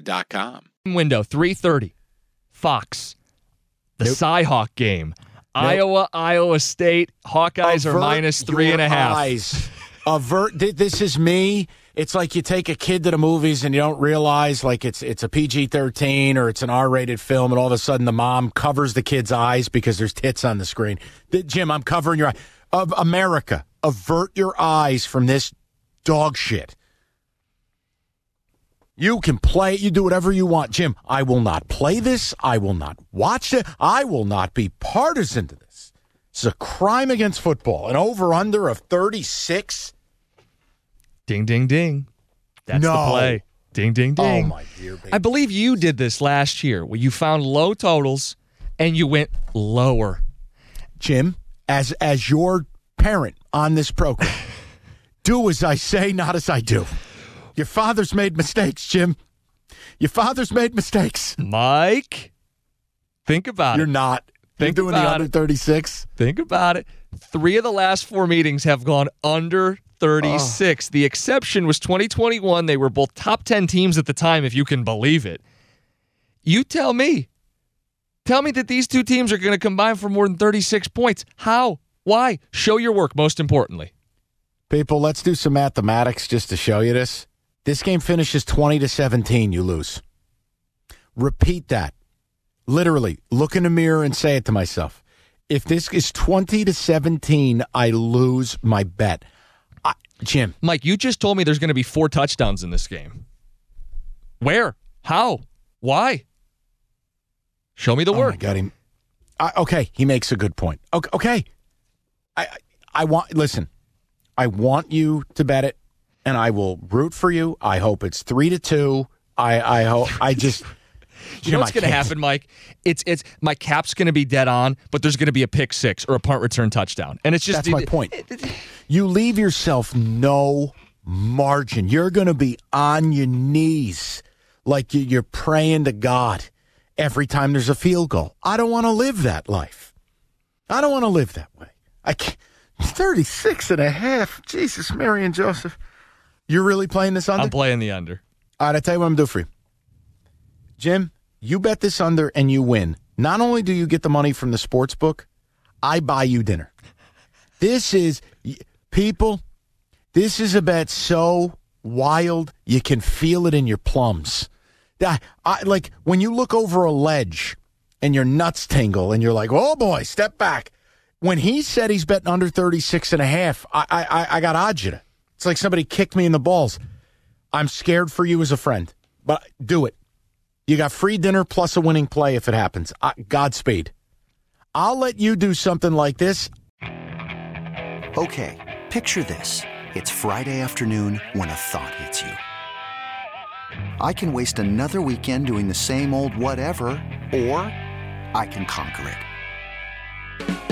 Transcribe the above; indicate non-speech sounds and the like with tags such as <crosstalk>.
Serta.com. Window 330. Fox. The Nope. Cyhawk game. Iowa, Iowa State. Hawkeyes are Avert minus three and a half. Eyes. Avert. thi- This is me. It's like you take a kid to the movies and you don't realize like it's it's a PG thirteen or it's an R rated film, and all of a sudden the mom covers the kid's eyes because there's tits on the screen. Th- Jim, I'm covering your eye. Of America, avert your eyes from this dog shit. You can play it. You do whatever you want. Jim, I will not play this. I will not watch it. I will not be partisan to this. It's a crime against football. An over under of 36. Ding, ding, ding. That's the play. Ding, ding, oh, ding. Oh, my dear baby. I believe you did this last year where you found low totals and you went lower. Jim, as as your parent on this program, <laughs> do as I say, not as I do. Your father's made mistakes, Jim. Your father's made mistakes. Mike, think about it. You're it. not. You're Think doing the under it. 36. Think about it. Three of the last four meetings have gone under 36. The exception was 2021. They were both top 10 teams at the time, if you can believe it. You tell me. Tell me that these two teams are going to combine for more than 36 points. How? Why? Show your work, most importantly. People, let's do some mathematics just to show you this. This game finishes 20 to 17, you lose. Repeat that. Literally, look in the mirror and say it to myself. If this is 20 to 17, I lose my bet. I, Jim, Mike, you just told me there's going to be four touchdowns in this game. Where? How? Why? Show me the oh work. God, he, I, okay, he makes a good point. Okay, okay. I, I, I want, listen, I want you to bet it, and I will root for you. I hope it's three to two. I, I hope, I <laughs> just, You know what's going to happen, Mike? It's it's my cap's going to be dead on, but there's going to be a pick six or a punt return touchdown, and it's just That's my point. You leave yourself no margin. You're going to be on your knees like you- you're praying to God every time there's a field goal. I don't want to live that life. I don't want to live that way. I can't. 36 and a half. Jesus, Mary and Joseph. You're really playing this under? I'm playing the under. All right, I tell you what I'm doing for you. Jim, you bet this under and you win. Not only do you get the money from the sports book, I buy you dinner. This is people, this is a bet so wild you can feel it in your plums. I, I, like when you look over a ledge and your nuts tingle and you're like, oh boy, step back. When he said he's betting under 36 and a half, I, I, I- I got agita. It's like somebody kicked me in the balls. I'm scared for you as a friend, but do it. You got free dinner plus a winning play if it happens. Uh, Godspeed. I'll let you do something like this. Okay, picture this. It's Friday afternoon when a thought hits you. I can waste another weekend doing the same old whatever, or I can conquer it.